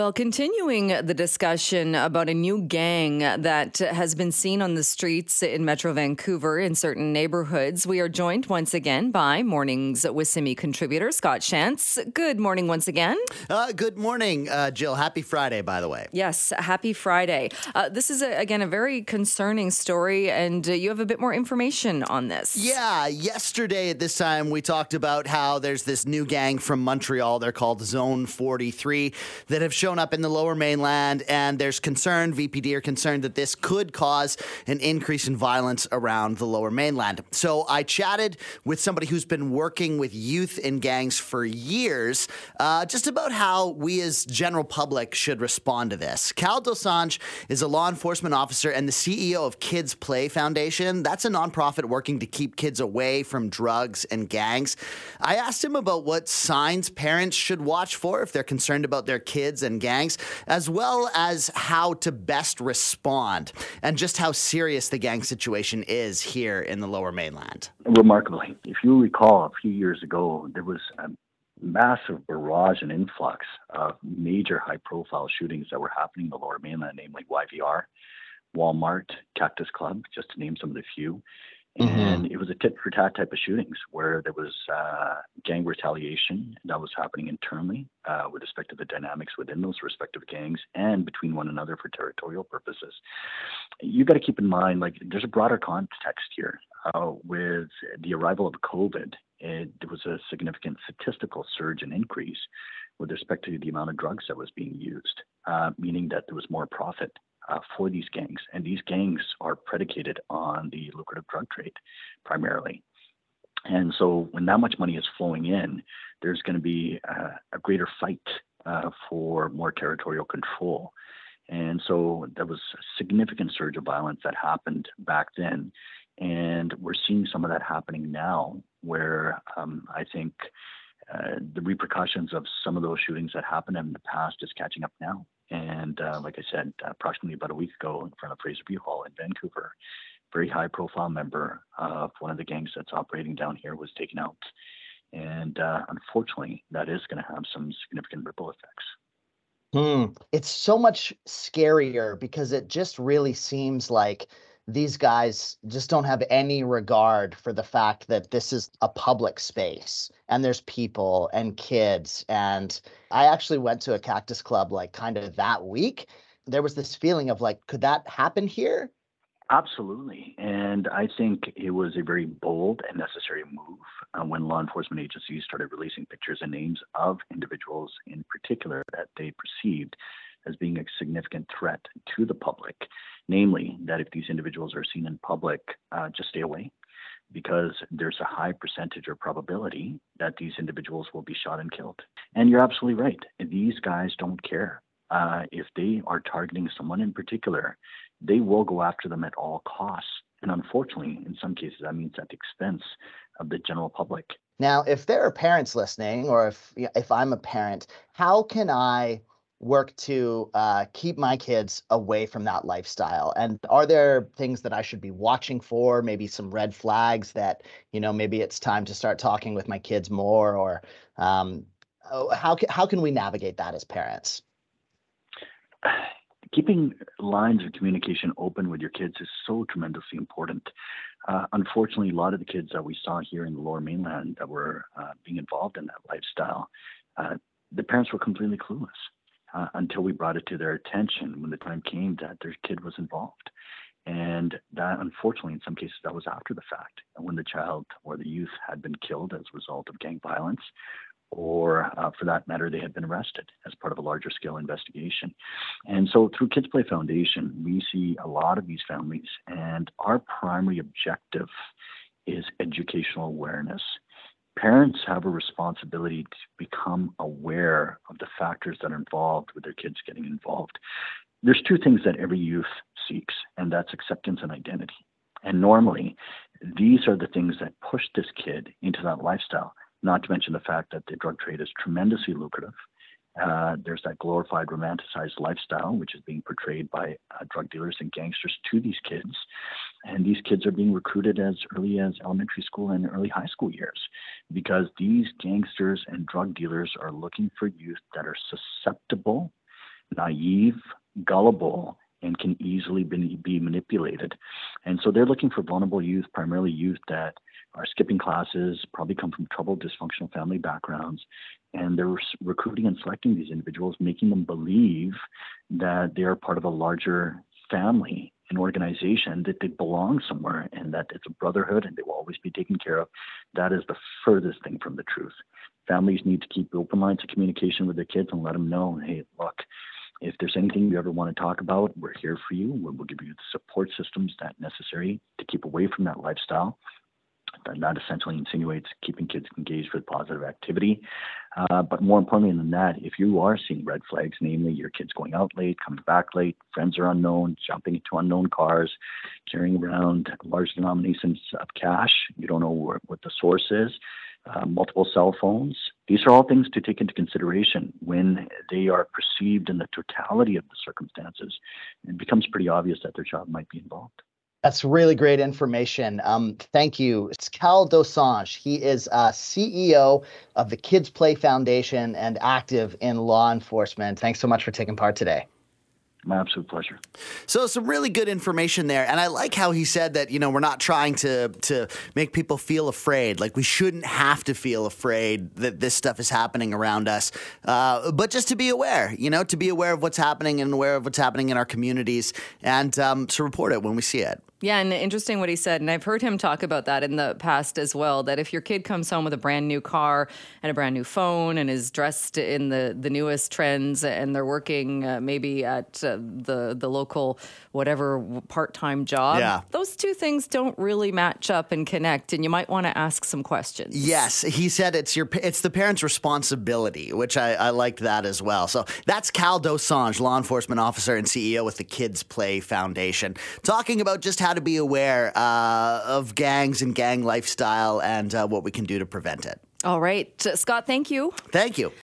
Well, continuing the discussion about a new gang that has been seen on the streets in Metro Vancouver in certain neighborhoods, we are joined once again by Mornings with Simi contributor Scott Shantz. Good morning once again. Uh, good morning, uh, Jill. Happy Friday, by the way. Yes, happy Friday. Uh, this is, a, again, a very concerning story, and uh, you have a bit more information on this. Yeah, yesterday at this time, we talked about how there's this new gang from Montreal. They're called Zone 43 that have shown shown up in the lower mainland, and there's concern, VPD are concerned that this could cause an increase in violence around the lower mainland. So I chatted with somebody who's been working with youth in gangs for years, uh, just about how we as general public should respond to this. Kal Dosanjh is a law enforcement officer and the CEO of Kids Play Foundation. That's a nonprofit working to keep kids away from drugs and gangs. I asked him about what signs parents should watch for if they're concerned about their kids and gangs, as well as how to best respond and just how serious the gang situation is here in the lower mainland. Remarkably, if you recall, a few years ago, there was a massive barrage and influx of major high profile shootings that were happening in the lower mainland, namely YVR, Walmart, Cactus Club, just to name some of the few. Mm-hmm. And it was a tit for tat type of shootings where there was uh, gang retaliation that was happening internally uh, with respect to the dynamics within those respective gangs and between one another for territorial purposes. You got to keep in mind, like, there's a broader context here. Uh, with the arrival of COVID, it, there was a significant statistical surge and increase with respect to the amount of drugs that was being used, uh, meaning that there was more profit uh, for these gangs. And these gangs are predicated on the lucrative drug trade primarily. And so when that much money is flowing in, there's going to be uh, a greater fight uh, for more territorial control. And so there was a significant surge of violence that happened back then. And we're seeing some of that happening now, where um, I think uh, the repercussions of some of those shootings that happened in the past is catching up now. And uh, like I said, approximately about a week ago in front of Fraserview Hall in Vancouver, very high profile member of one of the gangs that's operating down here was taken out. And uh, unfortunately, that is going to have some significant ripple effects. Hmm. It's so much scarier because it just really seems like these guys just don't have any regard for the fact that this is a public space and there's people and kids. And i actually went to a cactus club like kind of that week. There was this feeling of like could that happen here? Absolutely. And i think it was a very bold and necessary move uh, when law enforcement agencies started releasing pictures and names of individuals in particular that they perceived as being a significant threat to the public, namely that if these individuals are seen in public, uh, just stay away because there's a high percentage or probability that these individuals will be shot and killed. And you're absolutely right. These guys don't care. Uh, if they are targeting someone in particular, they will go after them at all costs. And unfortunately, in some cases, that means at the expense of the general public. Now, if there are parents listening, or if if I'm a parent, how can I work to uh, keep my kids away from that lifestyle? And are there things that i should be watching for? Maybe some red flags that you know maybe it's time to start talking with my kids more or um, oh, how, how can we navigate that as parents? Keeping lines of communication open with your kids is so tremendously important. Uh, unfortunately a lot of the kids that we saw here in the lower mainland that were uh, being involved in that lifestyle uh, the parents were completely clueless uh, until we brought it to their attention when the time came that their kid was involved. And that, unfortunately, in some cases, that was after the fact, when the child or the youth had been killed as a result of gang violence, or uh, for that matter, they had been arrested as part of a larger scale investigation. And so, through Kids Play Foundation, we see a lot of these families, and our primary objective is educational awareness parents have a responsibility to become aware of the factors that are involved with their kids getting involved. There's two things that every youth seeks, and that's acceptance and identity. And normally, these are the things that push this kid into that lifestyle, not to mention the fact that the drug trade is tremendously lucrative uh, there's that glorified, romanticized lifestyle, which is being portrayed by uh, drug dealers and gangsters to these kids. And these kids are being recruited as early as elementary school and early high school years because these gangsters and drug dealers are looking for youth that are susceptible naive, gullible, and can easily be, be manipulated. And so they're looking for vulnerable youth, primarily youth that are skipping classes, probably come from troubled, dysfunctional family backgrounds, and they're recruiting and selecting these individuals, making them believe that they are part of a larger family an organization that they belong somewhere and that it's a brotherhood and they will always be taken care of that is the furthest thing from the truth. Families need to keep open lines of communication with their kids and let them know hey look if there's anything you ever want to talk about we're here for you. We'll give you the support systems that necessary to keep away from that lifestyle that essentially insinuates keeping kids engaged with positive activity. Uh, but more importantly than that, if you are seeing red flags, namely your kids going out late, coming back late, friends are unknown, jumping into unknown cars, carrying around large denominations of cash, you don't know where, what the source is, uh, multiple cell phones, these are all things to take into consideration when they are perceived in the totality of the circumstances. It becomes pretty obvious that their child might be involved. That's really great information. Um, thank you. It's Kal Dosanjh. He is uh, CEO of the Kids Play Foundation and active in law enforcement. Thanks so much for taking part today. My absolute pleasure. So some really good information there, and I like how he said that you know we're not trying to to make people feel afraid. Like we shouldn't have to feel afraid that this stuff is happening around us, uh, but just to be aware. You know, to be aware of what's happening and aware of what's happening in our communities, and um, to report it when we see it. Yeah, and interesting what he said. And I've heard him talk about that in the past as well. That if your kid comes home with a brand new car and a brand new phone and is dressed in the, the newest trends and they're working uh, maybe at uh, the, the local whatever part time job, yeah. those two things don't really match up and connect. And you might want to ask some questions. Yes, he said it's your it's the parent's responsibility, which I, I liked that as well. So that's Kal Dosanjh, law enforcement officer and CEO with the Kids Play Foundation, talking about just how how to be aware uh, of gangs and gang lifestyle and uh, what we can do to prevent it. All right. Scott, thank you. Thank you.